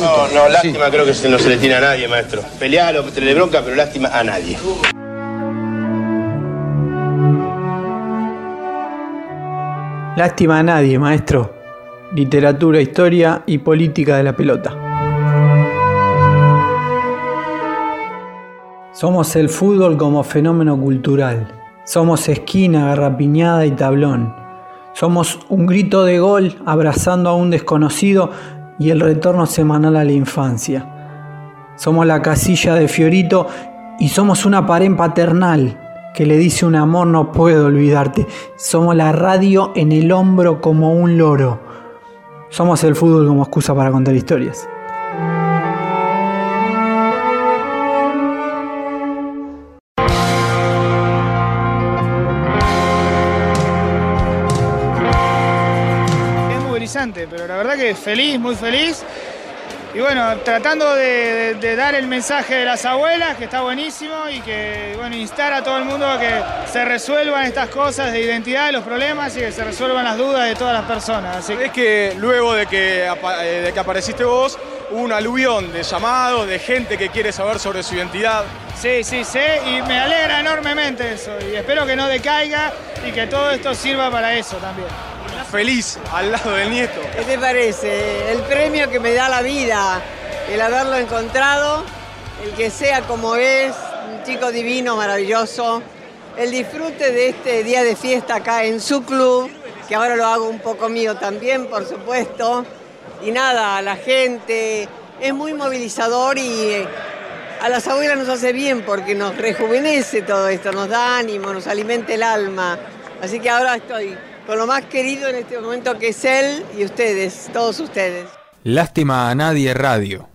No, no, lástima creo que se- no se le tiene a nadie, maestro. Pelealo, tenerle bronca, pero lástima a nadie. Lástima a nadie, maestro. Literatura, historia y política de la pelota. Somos el fútbol como fenómeno cultural. Somos esquina, garrapiñada y tablón. Somos un grito de gol abrazando a un desconocido y el retorno semanal a la infancia. Somos la casilla de Fiorito y somos una pared paternal que le dice un amor no puedo olvidarte. Somos la radio en el hombro como un loro. Somos el fútbol como excusa para contar historias. Verdad que feliz, muy feliz. Y bueno, tratando de, de- de dar el mensaje de las abuelas, que está buenísimo, y que, bueno, instar a todo el mundo a que se resuelvan estas cosas de identidad, los problemas, y que se resuelvan las dudas de todas las personas. Así Es que luego de que, eh, de que apareciste vos, hubo un aluvión de llamados, de gente que quiere saber sobre su identidad. Sí, sí, sí, y me alegra enormemente eso, y espero que no decaiga y que todo esto sirva para eso también. Feliz al lado del nieto. ¿Qué te parece? El premio que me da la vida, el haberlo encontrado, el que sea como es, un chico divino, maravilloso, el disfrute de este día de fiesta acá en su club, que ahora lo hago un poco mío también, por supuesto. Y nada, la gente es muy movilizador y eh, a las abuelas nos hace bien porque nos rejuvenece todo esto, nos da ánimo, nos alimenta el alma. Así que ahora estoy con lo más querido en este momento que es él y ustedes, todos ustedes. Lástima a nadie radio.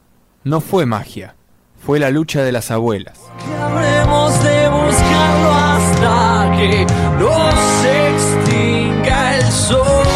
No fue magia, fue la lucha de las abuelas. Habremos de buscarlo hasta que no se extinga el sol.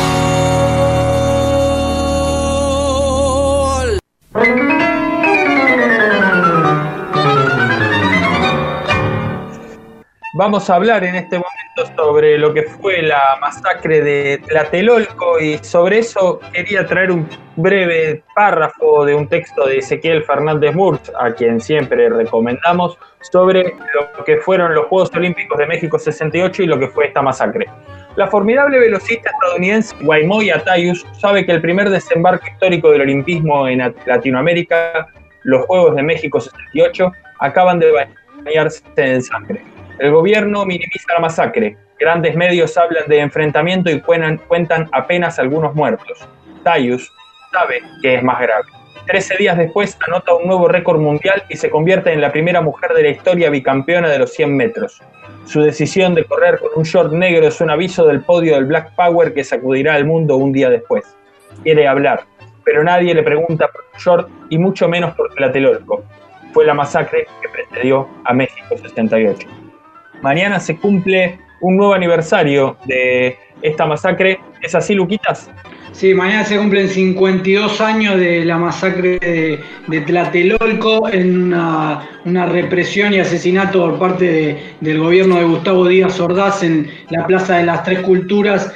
Vamos a hablar en este momento sobre lo que fue la masacre de Tlatelolco y sobre eso quería traer un breve párrafo de un texto de Ezequiel Fernández Murch, a quien siempre recomendamos, sobre lo que fueron los Juegos Olímpicos de México 68 y lo que fue esta masacre. La formidable velocista estadounidense Guaymoy Atayus sabe que el primer desembarco histórico del olimpismo en Latinoamérica, los Juegos de México 68, acaban de bañarse en sangre. El gobierno minimiza la masacre. Grandes medios hablan de enfrentamiento y cuentan, apenas algunos muertos. Tayus sabe que es más grave. Trece días después anota un nuevo récord mundial y se convierte en la primera mujer de la historia bicampeona de los 100 metros. Su decisión de correr con un short negro es un aviso del podio del Black Power que sacudirá al mundo un día después. Quiere hablar, pero nadie le pregunta por short y mucho menos por Tlatelolco. Fue la masacre que precedió a México 68. Mañana se cumple un nuevo aniversario de esta masacre. ¿Es así, Luquitas? Sí, mañana se cumplen 52 años de la masacre de, de Tlatelolco en una, represión y asesinato por parte de- del gobierno de Gustavo Díaz Ordaz en la Plaza de las Tres Culturas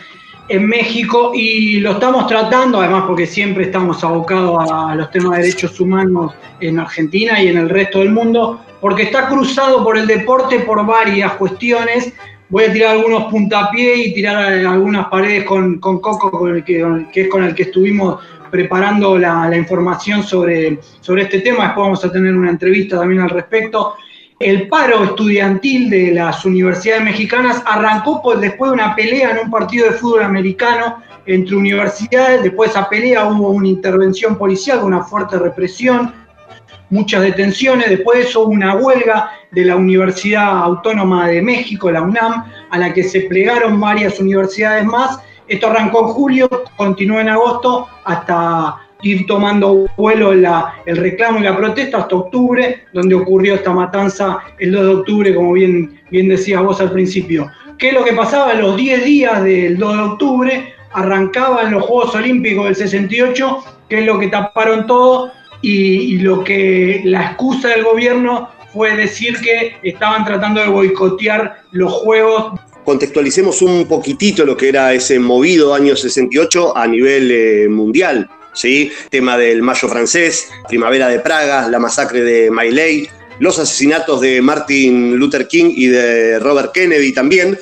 en México y lo estamos tratando, además porque siempre estamos abocados a los temas de derechos humanos en Argentina y en el resto del mundo, porque está cruzado por el deporte por varias cuestiones. Voy a tirar algunos puntapiés y tirar algunas paredes con, Coco, con el que, es con el que estuvimos preparando la, la información sobre, sobre este tema. Después vamos a tener una entrevista también al respecto. El paro estudiantil de las universidades mexicanas arrancó por- después de una pelea en un partido de fútbol americano entre universidades. Después de esa pelea hubo una intervención policial, una fuerte represión, muchas detenciones. Después de eso una huelga de la Universidad Autónoma de México, la UNAM, a la que se plegaron varias universidades más. Esto arrancó en julio, continuó en agosto hasta ir tomando vuelo la- el reclamo y la protesta hasta octubre, donde ocurrió esta matanza el 2 de octubre, como bien, bien decías vos al principio. ¿Qué es lo que pasaba? Los 10 días del 2 de octubre arrancaban los Juegos Olímpicos del 68, que es lo que taparon todo, y, y lo que la excusa del gobierno fue decir que estaban tratando de boicotear los Juegos Contextualicemos un poquitito lo que era ese movido año 68 a nivel eh, mundial. ¿sí? Tema del Mayo francés, Primavera de Praga, la masacre de Mailey, los asesinatos de Martin Luther King y de Robert Kennedy también.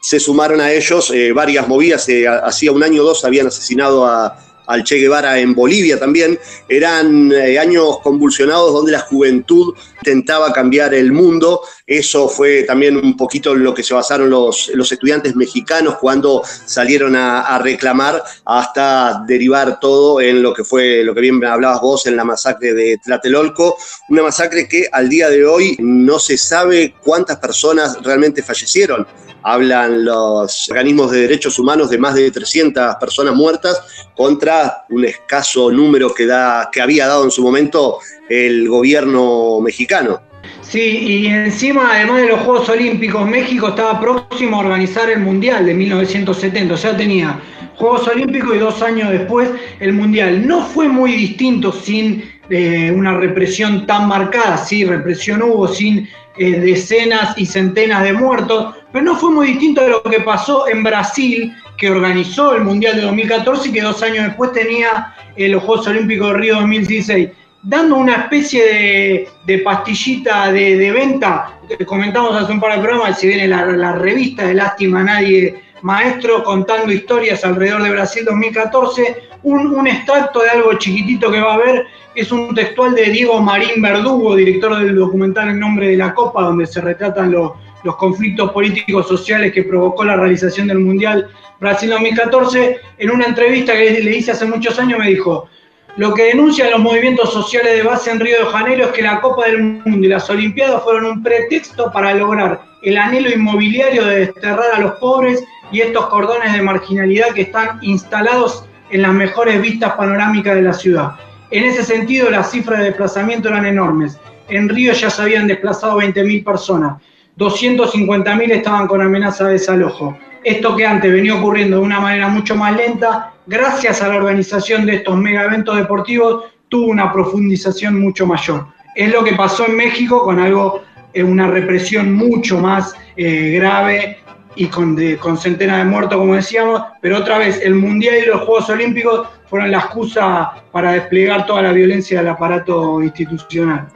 Se sumaron a ellos eh, varias movidas. Eh, hacía un año o dos habían asesinado a, al Che Guevara en Bolivia también. Eran eh, años convulsionados donde la juventud intentaba cambiar el mundo. Eso fue también un poquito en lo que se basaron los, estudiantes mexicanos cuando salieron a, reclamar hasta derivar todo en lo que fue, lo que bien hablabas vos, en la masacre de Tlatelolco. Una masacre que al día de hoy no se sabe cuántas personas realmente fallecieron hablan los organismos de derechos humanos de más de 300 personas muertas contra un escaso número que, da, que había dado en su momento el gobierno mexicano. Sí, y encima, además de los Juegos Olímpicos, México estaba próximo a organizar el Mundial de 1970, o sea, tenía Juegos Olímpicos y dos años después el Mundial. No fue muy distinto sin eh, una represión tan marcada, sí, represión hubo, sin eh, decenas y centenas de muertos, pero no fue muy distinto de lo que pasó en Brasil, que organizó el Mundial de 2014 y que dos años después tenía eh, los Juegos Olímpicos de Río 2016, dando una especie de, pastillita de, venta. Comentamos hace un par de programas, si viene la, revista de Lástima Nadie Maestro contando historias alrededor de Brasil 2014, un, extracto de algo chiquitito que va a haber es un textual de Diego Marín Verdugo, director del documental En Nombre de la Copa, donde se retratan los, los conflictos políticos sociales que provocó la realización del Mundial Brasil 2014, en una entrevista que le hice hace muchos años me dijo, lo que denuncian los movimientos sociales de base en Río de Janeiro es que la Copa del Mundo y las Olimpiadas fueron un pretexto para lograr el anhelo inmobiliario de desterrar a los pobres y estos cordones de marginalidad que están instalados en las mejores vistas panorámicas de la ciudad. En ese sentido, las cifras de desplazamiento eran enormes. En Río ya se habían desplazado 20.000 personas. 250.000 estaban con amenaza de desalojo. Esto que antes venía ocurriendo de una manera mucho más lenta, gracias a la organización de estos mega eventos deportivos, tuvo una profundización mucho mayor. Es lo que pasó en México con algo, eh, una represión mucho más eh, grave y con, con centenas de muertos, como decíamos, pero otra vez el Mundial y los Juegos Olímpicos fueron la excusa para desplegar toda la violencia del aparato institucional.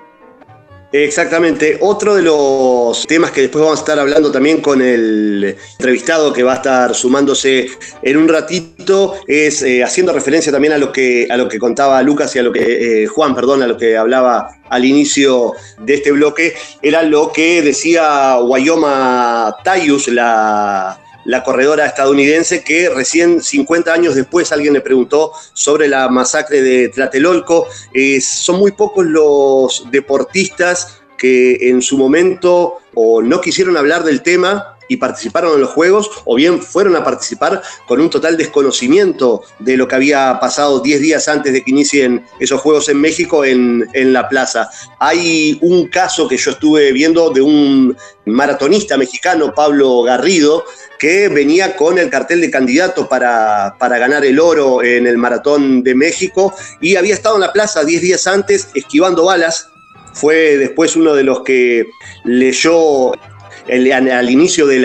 Exactamente. Otro de los temas que después vamos a estar hablando también con el entrevistado que va a estar sumándose en un ratito es eh, haciendo referencia también a lo que a lo que contaba Lucas y a lo que eh, Juan, perdón, a lo que hablaba al inicio de este bloque, era lo que decía Wyoma Tayus, la la corredora estadounidense que recién 50 años después alguien le preguntó sobre la masacre de Tlatelolco. Eh, son muy pocos los deportistas que en su momento o no quisieron hablar del tema y participaron en los Juegos, o bien fueron a participar con un total desconocimiento de lo que había pasado 10 días antes de que inicien esos Juegos en México en, la plaza. Hay un caso que yo estuve viendo de un maratonista mexicano, Pablo Garrido, que venía con el cartel de candidato para, para ganar el oro en el Maratón de México y había estado en la plaza 10 días antes esquivando balas fue después uno de los que leyó al inicio de,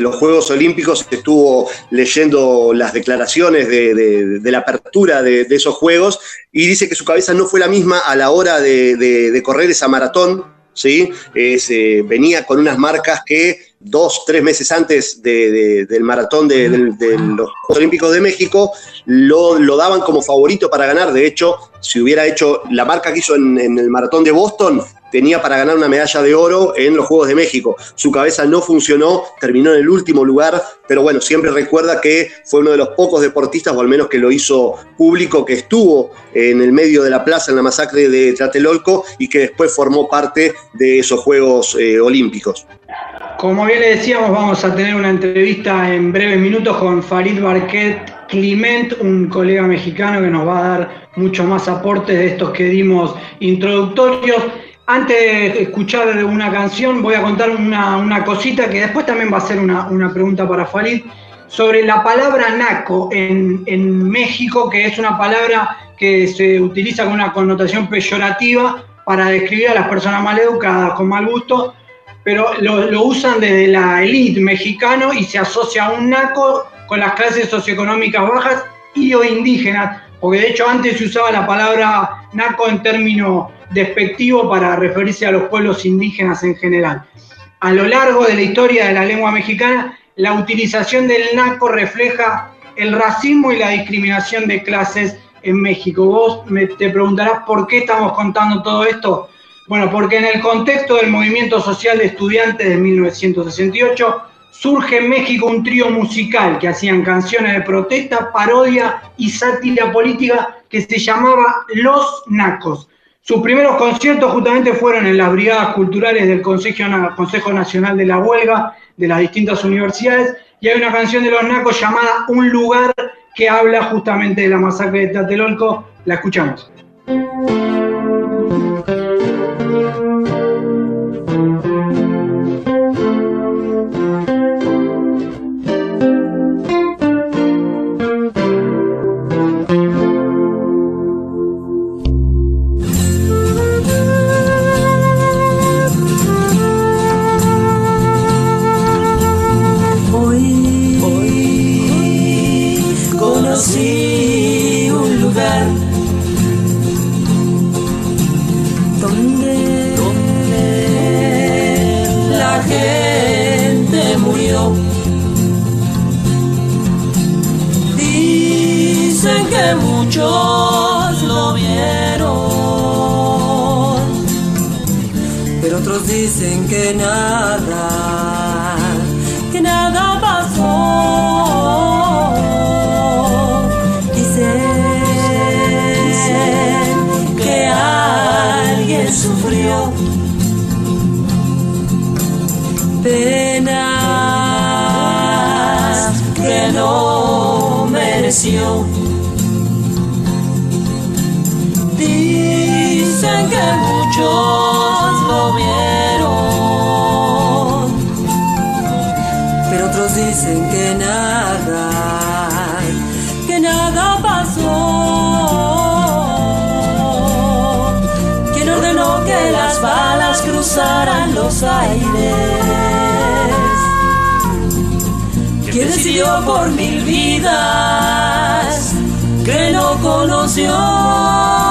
los Juegos Olímpicos estuvo leyendo las declaraciones de, la apertura de, esos Juegos y dice que su cabeza no fue la misma a la hora de, correr esa maratón, ¿sí? Eh, venía con unas marcas que dos, tres meses antes del maratón de, los Juegos Olímpicos de México lo, daban como favorito para ganar. De hecho, si hubiera hecho la marca que hizo en el maratón de Boston, tenía para ganar una medalla de oro en los Juegos de México. Su cabeza no funcionó, terminó en el último lugar, pero bueno, siempre recuerda que fue uno de los pocos deportistas, o al menos que lo hizo público, que estuvo en el medio de la plaza en la masacre de Tlatelolco y que después formó parte de esos Juegos eh, Olímpicos. Como bien le decíamos, vamos a tener una entrevista en breves minutos con Farid Barquet Clement, un colega mexicano que nos va a dar mucho más aportes de estos que dimos introductorios. Antes de escuchar una canción, voy a contar una, cosita que después también va a ser una, pregunta para Farid sobre la palabra naco en, México, que es una palabra que se utiliza con una connotación peyorativa para describir a las personas maleducadas con mal gusto, pero lo, usan desde la élite mexicano y se asocia a un naco con las clases socioeconómicas bajas y o indígenas, porque de hecho antes se usaba la palabra naco en término despectivo para referirse a los pueblos indígenas en general. A lo largo de la historia de la lengua mexicana, la utilización del naco refleja el racismo y la discriminación de clases en México. Vos te preguntarás por qué estamos contando todo esto. Bueno, porque en el contexto del movimiento social de estudiantes de 1968 surge en México un trío musical que hacían canciones de protesta, parodia y sátira política que se llamaba Los Nacos. Sus primeros conciertos justamente fueron en las brigadas culturales del Consejo, Nacional de la Huelga de las distintas universidades y hay una canción de Los Nacos llamada Un lugar que habla justamente de la masacre de Tlatelolco. La escuchamos. Dicen que nada, que nada pasó. Quien ordenó que las balas cruzaran los aires? ¿Quién decidió por mil vidas que no conoció?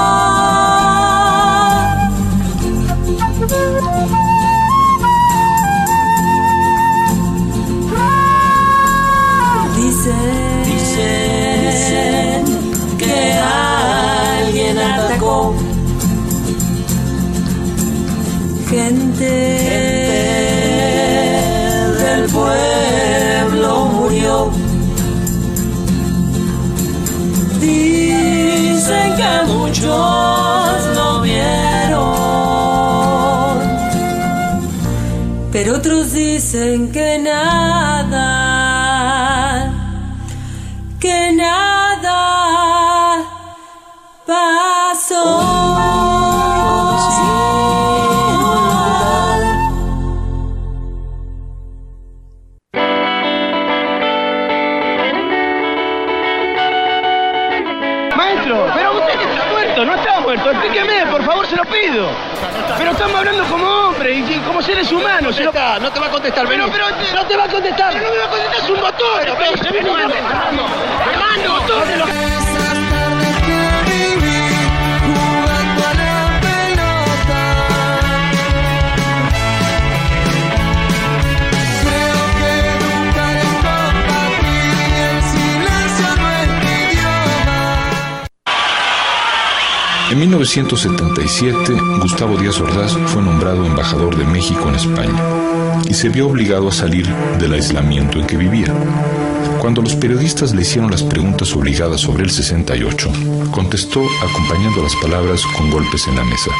Gente, como seres humanos. No, no te va a contestar, pero, pero, no te va a contestar. Pero no me va a contestar, es un botón. Pero, pero, En 1977, Gustavo Díaz Ordaz fue nombrado embajador de México en España y se vio obligado a salir del aislamiento en que vivía. Cuando los periodistas le hicieron las preguntas obligadas sobre el 68, contestó acompañando las palabras con golpes en la mesa.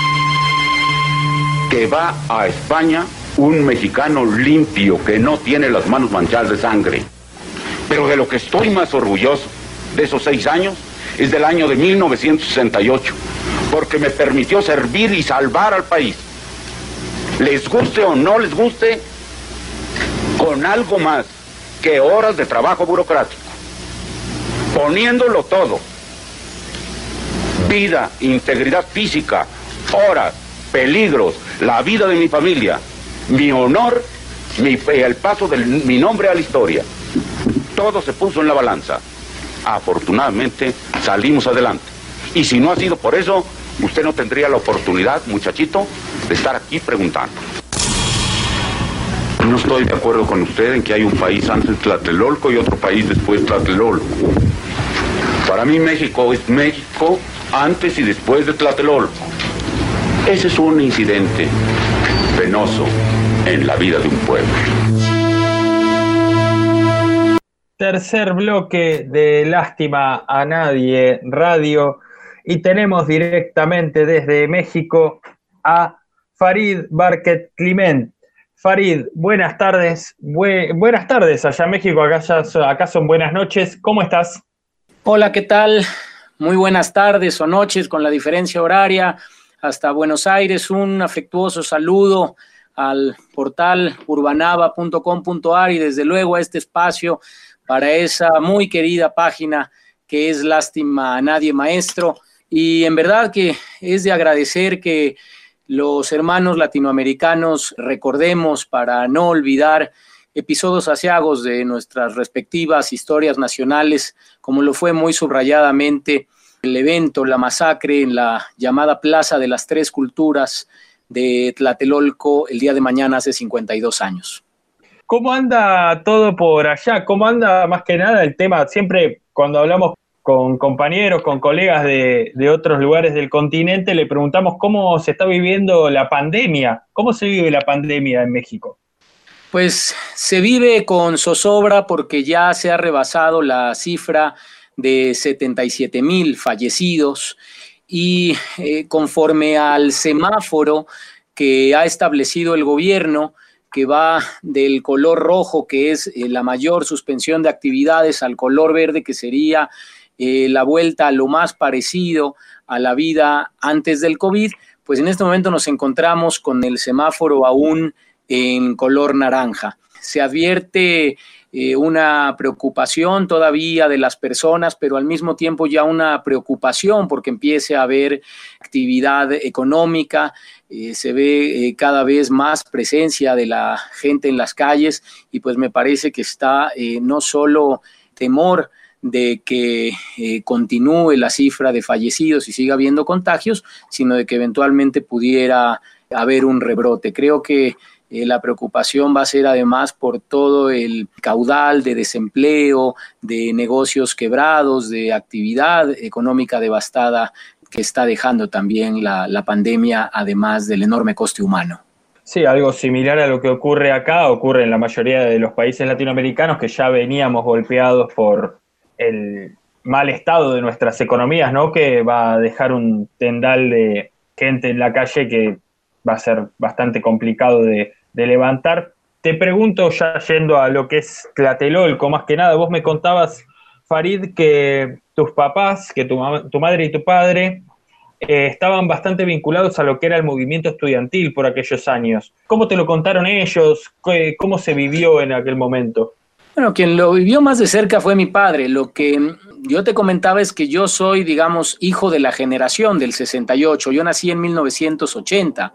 Que va a España un mexicano limpio que no tiene las manos manchadas de sangre. Pero de lo que estoy más orgulloso de esos seis años es del año de 1968 porque me permitió servir y salvar al país. Les guste o no les guste, con algo más que horas de trabajo burocrático, poniéndolo todo, vida, integridad física, horas, peligros, la vida de mi familia, mi honor, el paso de mi nombre a la historia. Todo se puso en la balanza. Afortunadamente salimos adelante. Y si no ha sido por eso, usted no tendría la oportunidad, muchachito, de estar aquí preguntando. No estoy de acuerdo con usted en que hay un país antes Tlatelolco y otro país después de Tlatelolco. Para mí México es México antes y después de Tlatelolco. Ese es un incidente penoso en la vida de un pueblo. Tercer bloque de Lástima a Nadie Radio y tenemos directamente desde México a Farid Barket Clement. Farid, buenas tardes. buenas tardes allá México, acá, acá son buenas noches. ¿Cómo estás? Hola, ¿qué tal? Muy buenas tardes o noches con la diferencia horaria. Hasta Buenos Aires, un afectuoso saludo al portal urbanaba.com.ar y desde luego a este espacio para esa muy querida página que es Lástima a Nadie Maestro. Y en verdad que es de agradecer que los hermanos latinoamericanos recordemos para no olvidar episodios asiagos de nuestras respectivas historias nacionales, como lo fue muy subrayadamente el evento, la masacre en la llamada Plaza de las Tres Culturas de Tlatelolco el día de mañana hace 52 años. ¿Cómo anda todo por allá? ¿Cómo anda más que nada el tema? Siempre cuando hablamos con compañeros, con colegas de, otros lugares del continente, le preguntamos cómo se está viviendo la pandemia. ¿Cómo se vive la pandemia en México? Pues se vive con zozobra porque ya se ha rebasado la cifra de 77 mil fallecidos y eh, conforme al semáforo que ha establecido el gobierno, que va del color rojo, que es eh, la mayor suspensión de actividades, al color verde, que sería eh, la vuelta a lo más parecido a la vida antes del COVID, pues en este momento nos encontramos con el semáforo aún en color naranja. Se advierte eh, una preocupación todavía de las personas, pero al mismo tiempo ya una preocupación porque empiece a haber actividad económica, eh, se ve cada vez más presencia de la gente en las calles y pues me parece que está no solo temor de que eh, continúe la cifra de fallecidos y siga habiendo contagios, sino de que eventualmente pudiera haber un rebrote. Creo que eh, la preocupación va a ser además por todo el caudal de desempleo, de negocios quebrados, de actividad económica devastada que está dejando también la, la pandemia, además del enorme coste humano. Sí, algo similar a lo que ocurre acá, ocurre en la mayoría de los países latinoamericanos que ya veníamos golpeados por el mal estado de nuestras economías, ¿no? Que va a dejar un tendal de gente en la calle que va a ser bastante complicado de, levantar. Te pregunto, ya yendo a lo que es Tlatelolco, más que nada, vos me contabas, Farid, que tus papás, que tu, tu madre y tu padre eh, estaban bastante vinculados a lo que era el movimiento estudiantil por aquellos años. ¿Cómo te lo contaron ellos? ¿Cómo se vivió en aquel momento? Bueno, quien lo vivió más de cerca fue mi padre. Lo que yo te comentaba es que yo soy, digamos, hijo de la generación del 68. Yo nací en 1980.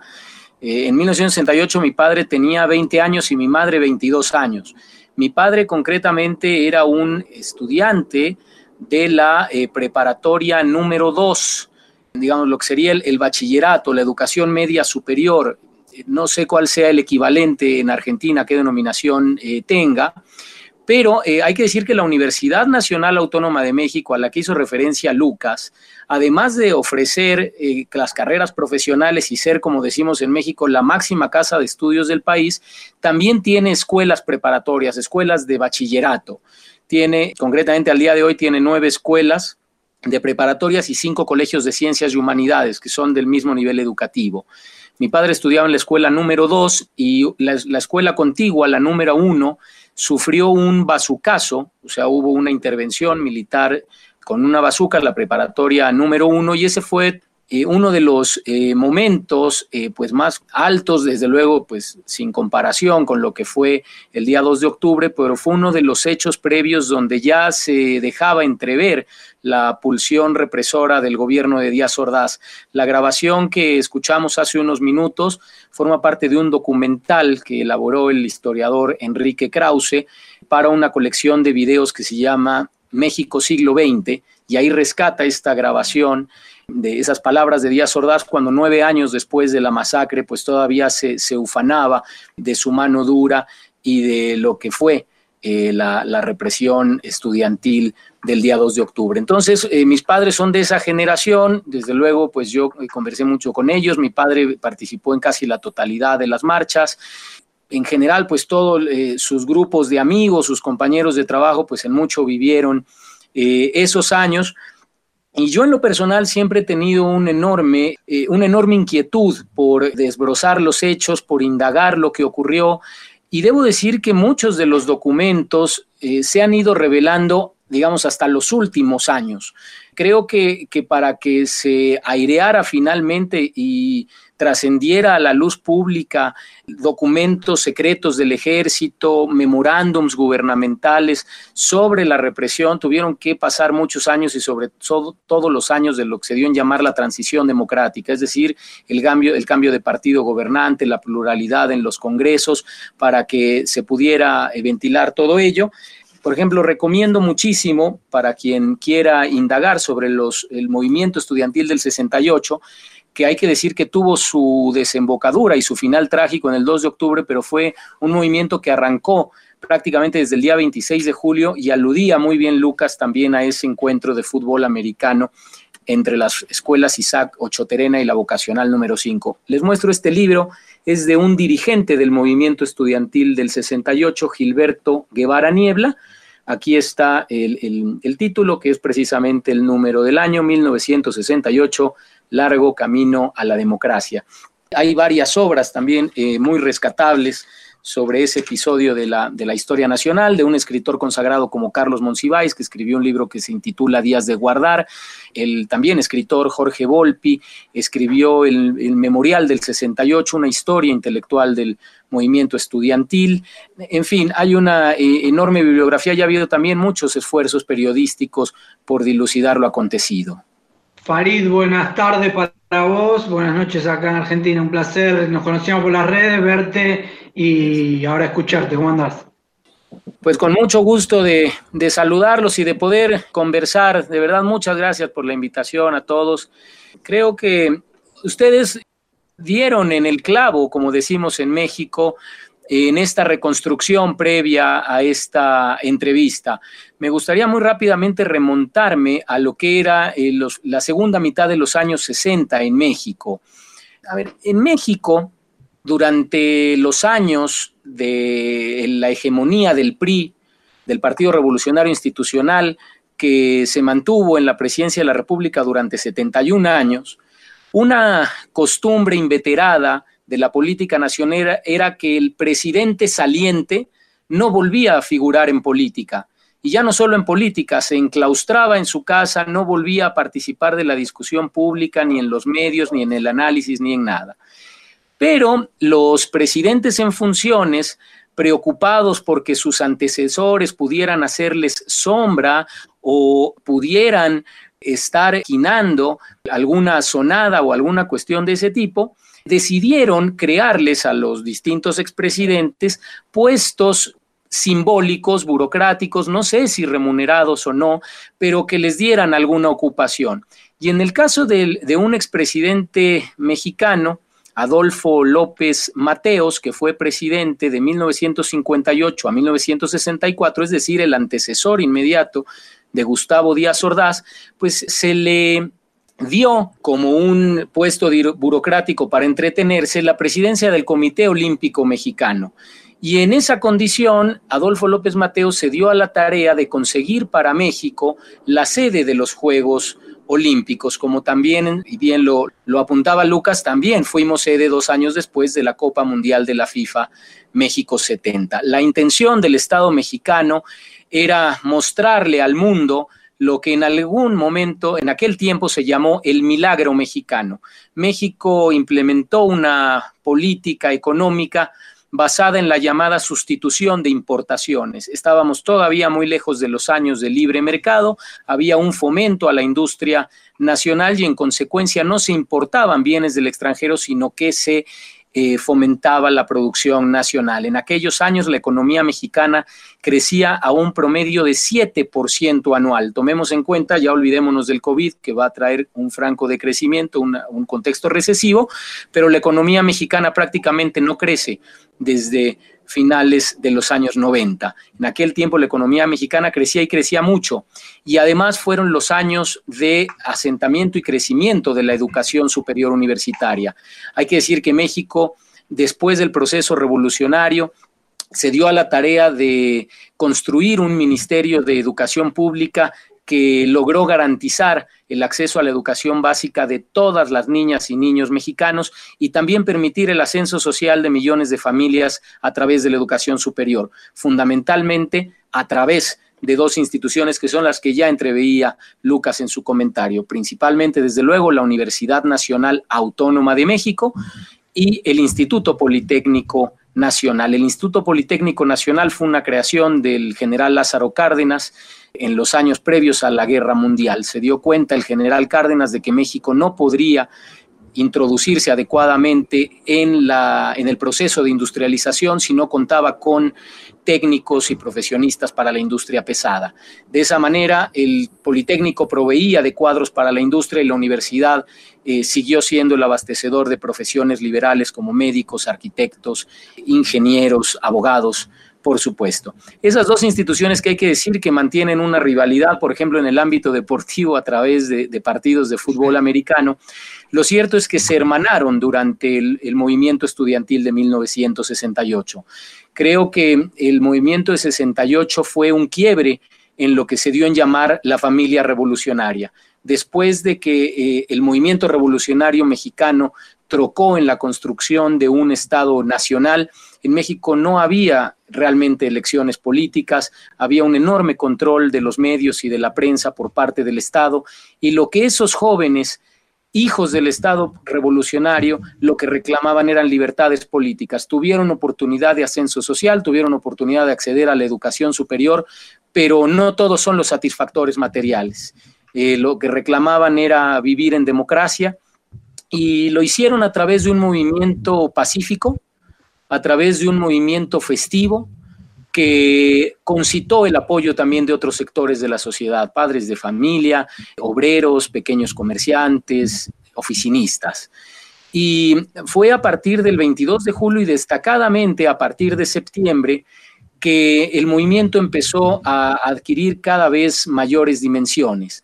Eh, en 1968 mi padre tenía 20 años y mi madre 22 años. Mi padre concretamente era un estudiante de la eh, preparatoria número 2, digamos lo que sería el, bachillerato, la educación media superior. No sé cuál sea el equivalente en Argentina, qué denominación eh, tenga pero eh, hay que decir que la Universidad Nacional Autónoma de México, a la que hizo referencia Lucas, además de ofrecer eh, las carreras profesionales y ser, como decimos en México, la máxima casa de estudios del país, también tiene escuelas preparatorias, escuelas de bachillerato. Tiene, concretamente al día de hoy, tiene nueve escuelas de preparatorias y cinco colegios de ciencias y humanidades que son del mismo nivel educativo. Mi padre estudiaba en la escuela número dos y la, la escuela contigua, la número uno, sufrió un bazucazo, o sea, hubo una intervención militar con una bazuca, la preparatoria número uno, y ese fue eh, uno de los eh, momentos eh, pues más altos, desde luego, pues sin comparación con lo que fue el día 2 de octubre, pero fue uno de los hechos previos donde ya se dejaba entrever la pulsión represora del gobierno de Díaz Ordaz. La grabación que escuchamos hace unos minutos forma parte de un documental que elaboró el historiador Enrique Krause para una colección de videos que se llama México siglo XX y ahí rescata esta grabación de esas palabras de Díaz Ordaz cuando nueve años después de la masacre, pues todavía se, ufanaba de su mano dura y de lo que fue eh, la, la, represión estudiantil del día 2 de octubre. Entonces, eh, mis padres son de esa generación, desde luego, pues yo conversé mucho con ellos, mi padre participó en casi la totalidad de las marchas, en general, pues todos eh, sus grupos de amigos, sus compañeros de trabajo, pues en mucho vivieron eh, esos años. Y yo en lo personal siempre he tenido un enorme, eh, una enorme inquietud por desbrozar los hechos, por indagar lo que ocurrió. Y debo decir que muchos de los documentos se han ido revelando, digamos, hasta los últimos años. Creo que, que para que se aireara finalmente y trascendiera a la luz pública documentos secretos del ejército, memorándums gubernamentales sobre la represión. Tuvieron que pasar muchos años y sobre todo todos los años de lo que se dio en llamar la transición democrática, es decir, el cambio, el cambio de partido gobernante, la pluralidad en los congresos, para que se pudiera ventilar todo ello. Por ejemplo, recomiendo muchísimo para quien quiera indagar sobre los, el movimiento estudiantil del 68, que hay que decir que tuvo su desembocadura y su final trágico en el 2 de octubre, pero fue un movimiento que arrancó prácticamente desde el día 26 de julio y aludía muy bien Lucas también a ese encuentro de fútbol americano entre las escuelas Isaac Ochoterena y la vocacional número 5. Les muestro este libro, es de un dirigente del movimiento estudiantil del 68, Gilberto Guevara Niebla. Aquí está el, el, título, que es precisamente el número del año 1968, largo camino a la democracia. Hay varias obras también eh, muy rescatables sobre ese episodio de la, de la, historia nacional, de un escritor consagrado como Carlos Monsiváis, que escribió un libro que se intitula Días de Guardar. El también escritor Jorge Volpi escribió el, Memorial del 68, una historia intelectual del movimiento estudiantil. En fin, hay una eh, enorme bibliografía y ha habido también muchos esfuerzos periodísticos por dilucidar lo acontecido. Farid, buenas tardes para vos, buenas noches acá en Argentina, un placer, nos conocíamos por las redes, verte y ahora escucharte, ¿cómo andás? Pues con mucho gusto de, de, saludarlos y de poder conversar. De verdad, muchas gracias por la invitación a todos. Creo que ustedes dieron en el clavo, como decimos en México, en esta reconstrucción previa a esta entrevista. Me gustaría muy rápidamente remontarme a lo que era eh, los, la segunda mitad de los años 60 en México. A ver, en México, durante los años de la hegemonía del PRI, del Partido Revolucionario Institucional, que se mantuvo en la presidencia de la República durante 71 años, una costumbre inveterada de la política nacional era que el presidente saliente no volvía a figurar en política. Y ya no solo en política, se enclaustraba en su casa, no volvía a participar de la discusión pública, ni en los medios, ni en el análisis, ni en nada. Pero los presidentes en funciones, preocupados porque sus antecesores pudieran hacerles sombra o pudieran estar quinando alguna sonada o alguna cuestión de ese tipo, decidieron crearles a los distintos expresidentes puestos simbólicos, burocráticos, no sé si remunerados o no, pero que les dieran alguna ocupación. Y en el caso de, de un expresidente mexicano, Adolfo López Mateos, que fue presidente de 1958 a 1964, es decir, el antecesor inmediato de Gustavo Díaz Ordaz, pues se le dio como un puesto burocrático para entretenerse la presidencia del Comité Olímpico Mexicano. Y en esa condición, Adolfo López Mateo se dio a la tarea de conseguir para México la sede de los Juegos Olímpicos, como también, y bien lo, lo apuntaba Lucas, también fuimos sede dos años después de la Copa Mundial de la FIFA México 70. La intención del Estado mexicano era mostrarle al mundo lo que en algún momento, en aquel tiempo, se llamó el milagro mexicano. México implementó una política económica basada en la llamada sustitución de importaciones. Estábamos todavía muy lejos de los años de libre mercado, había un fomento a la industria nacional y en consecuencia no se importaban bienes del extranjero, sino que se eh, fomentaba la producción nacional. En aquellos años la economía mexicana crecía a un promedio de 7% anual. Tomemos en cuenta, ya olvidémonos del COVID, que va a traer un franco decrecimiento, un contexto recesivo, pero la economía mexicana prácticamente no crece desde finales de los años 90. En aquel tiempo la economía mexicana crecía y crecía mucho y además fueron los años de asentamiento y crecimiento de la educación superior universitaria. Hay que decir que México, después del proceso revolucionario, se dio a la tarea de construir un ministerio de educación pública que logró garantizar el acceso a la educación básica de todas las niñas y niños mexicanos y también permitir el ascenso social de millones de familias a través de la educación superior, fundamentalmente a través de dos instituciones que son las que ya entreveía Lucas en su comentario, principalmente, desde luego, la Universidad Nacional Autónoma de México y el Instituto Politécnico Nacional. El Instituto Politécnico Nacional fue una creación del general Lázaro Cárdenas, en los años previos a la guerra mundial. Se dio cuenta el general Cárdenas de que México no podría introducirse adecuadamente en, la, en el proceso de industrialización si no contaba con técnicos y profesionistas para la industria pesada. De esa manera, el Politécnico proveía de cuadros para la industria y la universidad eh, siguió siendo el abastecedor de profesiones liberales como médicos, arquitectos, ingenieros, abogados, por supuesto. Esas dos instituciones que hay que decir que mantienen una rivalidad, por ejemplo, en el ámbito deportivo a través de, partidos de fútbol americano, lo cierto es que se hermanaron durante el, movimiento estudiantil de 1968. Creo que el movimiento de 68 fue un quiebre en lo que se dio en llamar la familia revolucionaria. Después de que eh, el movimiento revolucionario mexicano trocó en la construcción de un Estado nacional, en México no había realmente elecciones políticas, había un enorme control de los medios y de la prensa por parte del Estado, y lo que esos jóvenes hijos del Estado revolucionario, lo que reclamaban eran libertades políticas. Tuvieron oportunidad de ascenso social, tuvieron oportunidad de acceder a la educación superior, pero no todos son los satisfactores materiales. Eh, lo que reclamaban era vivir en democracia y lo hicieron a través de un movimiento pacífico, a través de un movimiento festivo que concitó el apoyo también de otros sectores de la sociedad, padres de familia, obreros, pequeños comerciantes, oficinistas. Y fue a partir del 22 de julio y destacadamente a partir de septiembre que el movimiento empezó a adquirir cada vez mayores dimensiones.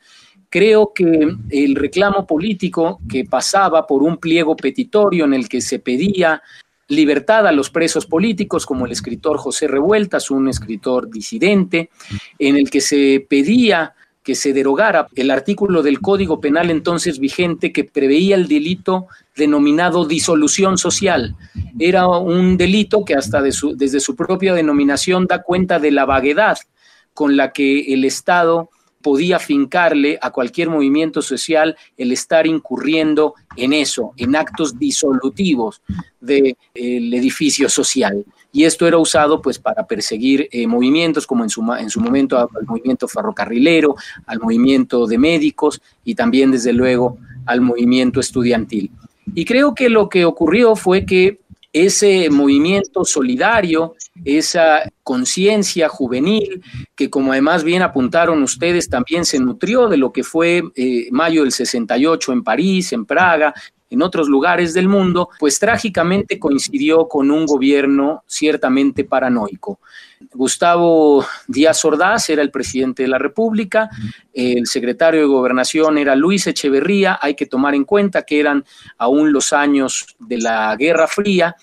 Creo que el reclamo político que pasaba por un pliego petitorio en el que se pedía libertad a los presos políticos, como el escritor José Revueltas, un escritor disidente, en el que se pedía que se derogara el artículo del Código Penal entonces vigente que preveía el delito denominado disolución social. Era un delito que hasta desde su propia denominación da cuenta de la vaguedad con la que el Estado podía fincarle a cualquier movimiento social el estar incurriendo en eso, en actos disolutivos del edificio social. Y esto era usado pues para perseguir eh, movimientos como en su, en su momento al movimiento ferrocarrilero, al movimiento de médicos y también desde luego al movimiento estudiantil. Y creo que lo que ocurrió fue que ese movimiento solidario, esa conciencia juvenil, que como además bien apuntaron ustedes, también se nutrió de lo que fue eh, mayo del 68 en París, en Praga, en otros lugares del mundo, pues trágicamente coincidió con un gobierno ciertamente paranoico. Gustavo Díaz Ordaz era el presidente de la República, el secretario de Gobernación era Luis Echeverría, hay que tomar en cuenta que eran aún los años de la Guerra Fría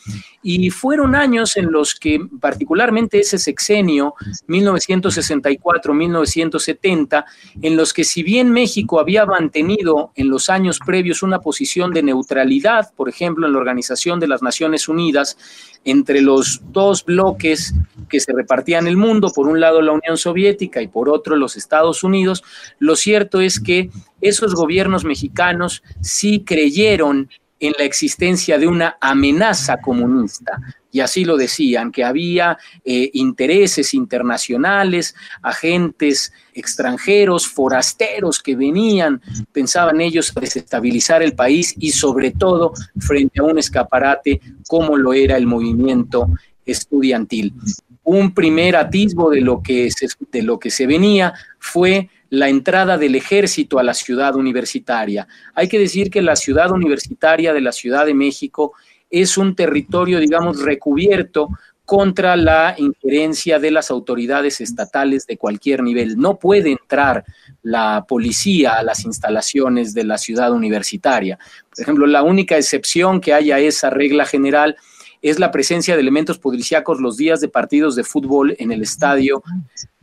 y fueron años en los que particularmente ese sexenio, 1964-1970, en los que si bien México había mantenido en los años previos una posición de neutralidad, por ejemplo, en la Organización de las Naciones Unidas, entre los dos bloques que se repartían el mundo, por un lado la Unión Soviética y por otro los Estados Unidos, lo cierto es que esos gobiernos mexicanos sí creyeron en la existencia de una amenaza comunista. y así lo decían, que había eh, intereses internacionales, agentes extranjeros, forasteros que venían, pensaban ellos, a desestabilizar el país y sobre todo frente a un escaparate como lo era el movimiento estudiantil. Un primer atisbo de lo que se, de lo que se venía fue la entrada del ejército a la ciudad universitaria. Hay que decir que la ciudad universitaria de la Ciudad de México es un territorio, digamos, recubierto contra la injerencia de las autoridades estatales de cualquier nivel. No puede entrar la policía a las instalaciones de la ciudad universitaria. Por ejemplo, la única excepción que hay a esa regla general es la presencia de elementos policíacos los días de partidos de fútbol en el estadio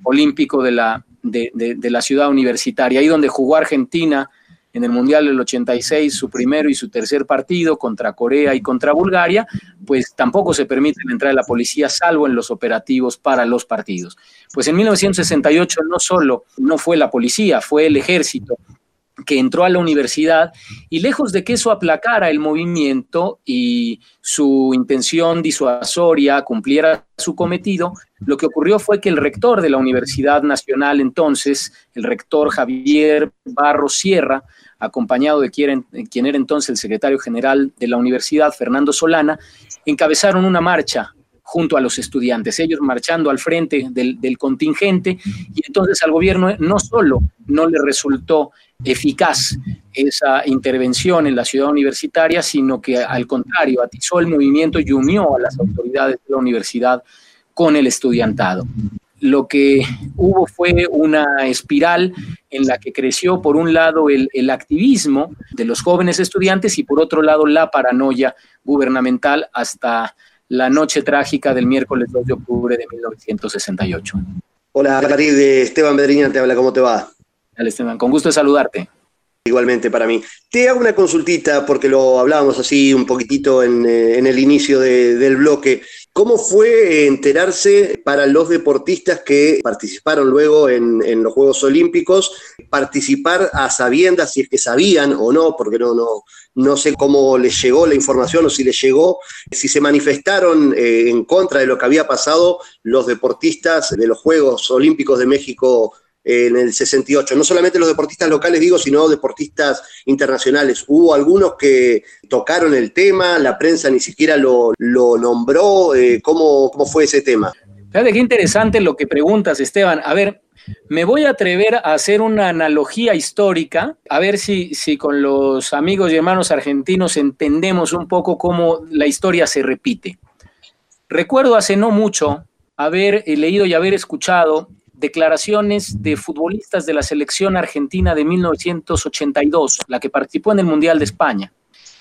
olímpico de la, de, de la ciudad universitaria, ahí donde jugó Argentina en el Mundial del 86 su primero y su tercer partido contra Corea y contra Bulgaria, pues tampoco se permite la entrada de la policía salvo en los operativos para los partidos. Pues en 1968 no solo no fue la policía, fue el ejército que entró a la universidad y lejos de que eso aplacara el movimiento y su intención disuasoria cumpliera su cometido, lo que ocurrió fue que el rector de la Universidad Nacional entonces, el rector Javier Barro Sierra, acompañado de quien, era entonces el secretario general de la universidad, Fernando Solana, encabezaron una marcha junto a los estudiantes, ellos marchando al frente del, contingente, y entonces al gobierno no solo no le resultó eficaz esa intervención en la ciudad universitaria, sino que al contrario, atizó el movimiento y unió a las autoridades de la universidad con el estudiantado. Lo que hubo fue una espiral en la que creció por un lado el, el activismo de los jóvenes estudiantes y por otro lado la paranoia gubernamental hasta la noche trágica del miércoles 2 de octubre de 1968. Hola, Caribe, de Esteban Bedriña te habla, ¿cómo te va? Dale, Esteban, con gusto de saludarte. Igualmente para mí. Te hago una consultita porque lo hablábamos así un poquitito en, eh, en el inicio de, del bloque. ¿Cómo fue enterarse para los deportistas que participaron luego en, en, los Juegos Olímpicos, participar a sabiendas, si es que sabían o no, porque no, no, no sé cómo les llegó la información o si les llegó, si se manifestaron eh, en contra de lo que había pasado los deportistas de los Juegos Olímpicos de México en el 68. No solamente los deportistas locales, digo, sino deportistas internacionales. Hubo algunos que tocaron el tema, la prensa ni siquiera lo, nombró. Eh, ¿cómo, ¿Cómo fue ese tema? Fíjate qué interesante lo que preguntas, Esteban. A ver, me voy a atrever a hacer una analogía histórica, a ver si, si con los amigos y hermanos argentinos entendemos un poco cómo la historia se repite. Recuerdo hace no mucho haber leído y haber escuchado declaraciones de futbolistas de la selección argentina de 1982, la que participó en el Mundial de España.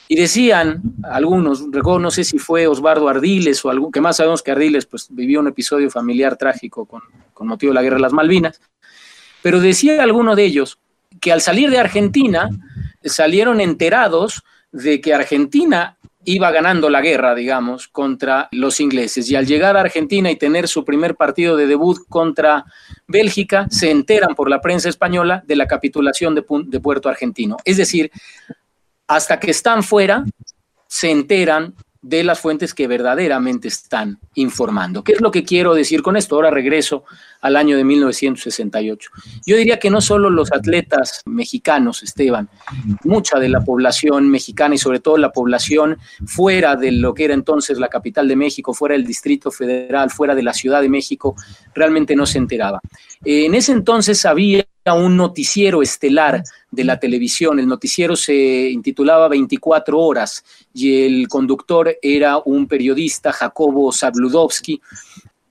Y decían algunos, no sé si fue Osvaldo Ardiles o algún, que más sabemos que Ardiles pues, vivió un episodio familiar trágico con, con motivo de la guerra de las Malvinas, pero decía alguno de ellos que al salir de Argentina salieron enterados de que Argentina iba ganando la guerra, digamos, contra los ingleses. Y al llegar a Argentina y tener su primer partido de debut contra Bélgica, se enteran por la prensa española de la capitulación de, de Puerto Argentino. Es decir, hasta que están fuera, se enteran de las fuentes que verdaderamente están informando. ¿Qué es lo que quiero decir con esto? Ahora regreso al año de 1968. Yo diría que no solo los atletas mexicanos, Esteban, mucha de la población mexicana y sobre todo la población fuera de lo que era entonces la capital de México, fuera del Distrito Federal, fuera de la Ciudad de México, realmente no se enteraba. En ese entonces había un noticiero estelar de la televisión. El noticiero se intitulaba 24 horas y el conductor era un periodista, Jacobo Zabludovsky.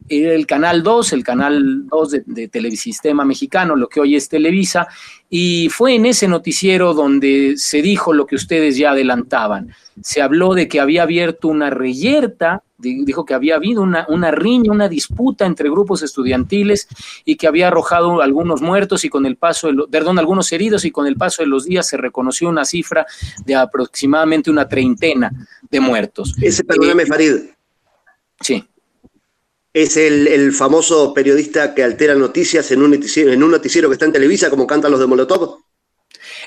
El Canal 2, el Canal 2 de, de Televisión Mexicano, lo que hoy es Televisa, y fue en ese noticiero donde se dijo lo que ustedes ya adelantaban. Se habló de que había abierto una reyerta, dijo que había habido una, una, riña, una disputa entre grupos estudiantiles y que había arrojado algunos muertos y con el paso, de lo, perdón, algunos heridos y con el paso de los días se reconoció una cifra de aproximadamente una treintena de muertos. Ese, perdóname, eh, Farid. Sí. Es el, el, famoso periodista que altera noticias en un, noticiero, en un noticiero que está en Televisa, como cantan los de Molotov.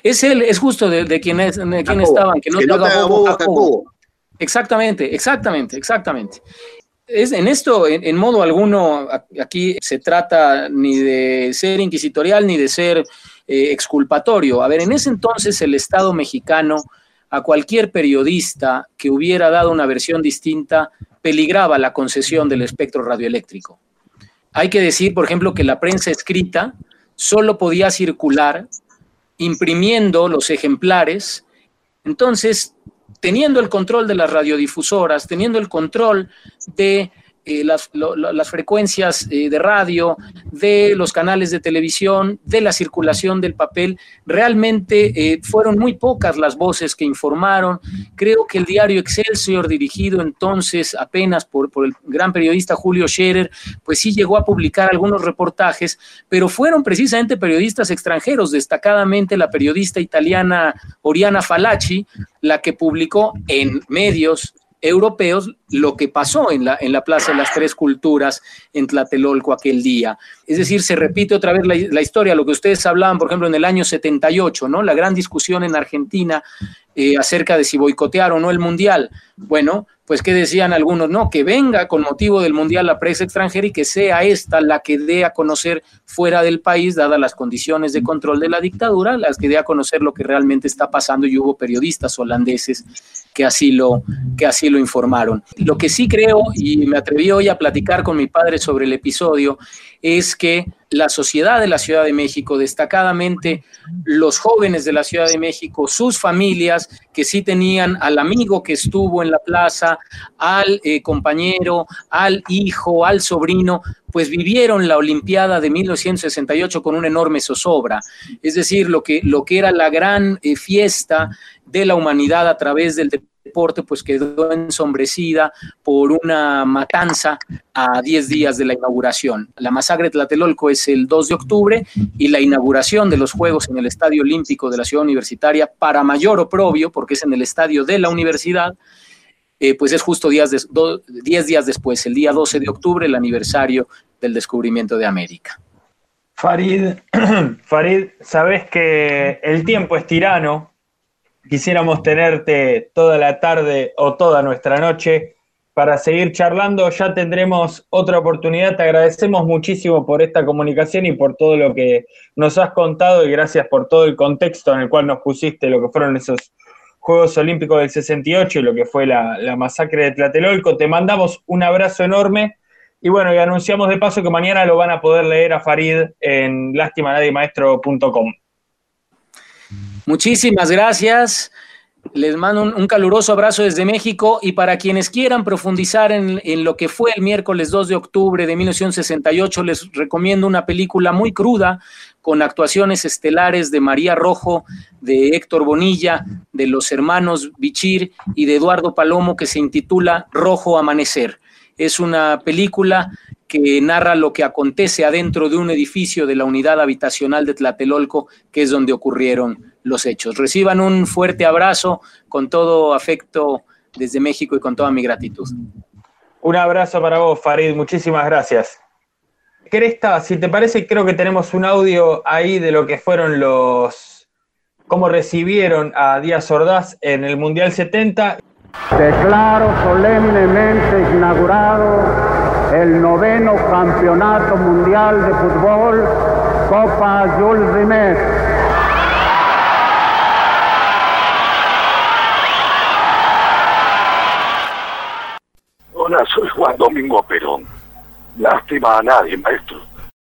Es él, es justo de, de quien, es, de quien estaban, que no, que no te haga bobo, Jacobo. Exactamente, exactamente, exactamente. Es, en esto, en, modo alguno, aquí se trata ni de ser inquisitorial ni de ser eh, exculpatorio. A ver, en ese entonces el Estado mexicano a cualquier periodista que hubiera dado una versión distinta peligraba la concesión del espectro radioeléctrico. Hay que decir, por ejemplo, que la prensa escrita solo podía circular imprimiendo los ejemplares. Entonces, teniendo el control de las radiodifusoras, teniendo el control de eh, las, frecuencias eh, de radio, de los canales de televisión, de la circulación del papel. Realmente eh, fueron muy pocas las voces que informaron. Creo que el diario Excelsior, dirigido entonces apenas por, por el gran periodista Julio Scherer, pues sí llegó a publicar algunos reportajes, pero fueron precisamente periodistas extranjeros, destacadamente la periodista italiana Oriana Falacci, la que publicó en medios europeos lo que pasó en la, en la Plaza de las Tres Culturas en Tlatelolco aquel día. Es decir, se repite otra vez la, historia, lo que ustedes hablaban, por ejemplo, en el año 78, ¿no? La gran discusión en Argentina eh, acerca de si boicotear o no el Mundial. Bueno, pues que decían algunos, no, que venga con motivo del Mundial la prensa extranjera y que sea esta la que dé a conocer fuera del país, dadas las condiciones de control de la dictadura, las que dé a conocer lo que realmente está pasando y hubo periodistas holandeses que así lo, que así lo informaron. Lo que sí creo, y me atreví hoy a platicar con mi padre sobre el episodio, es que la sociedad de la Ciudad de México, destacadamente los jóvenes de la Ciudad de México, sus familias, que sí tenían al amigo que estuvo en la plaza, al eh, compañero, al hijo, al sobrino, pues vivieron la Olimpiada de 1968 con una enorme zozobra. Es decir, lo que, lo que era la gran eh, fiesta de la humanidad a través del deporte pues quedó ensombrecida por una matanza a 10 días de la inauguración. La masacre de Tlatelolco es el 2 de octubre y la inauguración de los Juegos en el Estadio Olímpico de la Ciudad Universitaria, para mayor oprobio, porque es en el estadio de la universidad, eh, pues es justo 10 días después, el día 12 de octubre, el aniversario del descubrimiento de América. Farid, Farid, sabes que el tiempo es tirano Quisiéramos tenerte toda la tarde o toda nuestra noche para seguir charlando. Ya tendremos otra oportunidad. Te agradecemos muchísimo por esta comunicación y por todo lo que nos has contado y gracias por todo el contexto en el cual nos pusiste lo que fueron esos Juegos Olímpicos del 68 y lo que fue la, masacre de Tlatelolco. Te mandamos un abrazo enorme y bueno, y anunciamos de paso que mañana lo van a poder leer a Farid en lastimanadiemaestro.com. Muchísimas gracias. Les mando un, caluroso abrazo desde México y para quienes quieran profundizar en, lo que fue el miércoles 2 de octubre de 1968, les recomiendo una película muy cruda con actuaciones estelares de María Rojo, de Héctor Bonilla, de los hermanos Bichir y de Eduardo Palomo que se intitula Rojo Amanecer. Es una película que narra lo que acontece adentro de un edificio de la unidad habitacional de Tlatelolco, que es donde ocurrieron los hechos. Reciban un fuerte abrazo con todo afecto desde México y con toda mi gratitud. Un abrazo para vos, Farid. Muchísimas gracias. Cresta, si te parece, creo que tenemos un audio ahí de lo que fueron los. cómo recibieron a Díaz Ordaz en el Mundial 70. Declaro solemnemente inaugurado el noveno Campeonato Mundial de Fútbol Copa Jules Rimet soy Juan Domingo Perón. Lástima a nadie, maestro.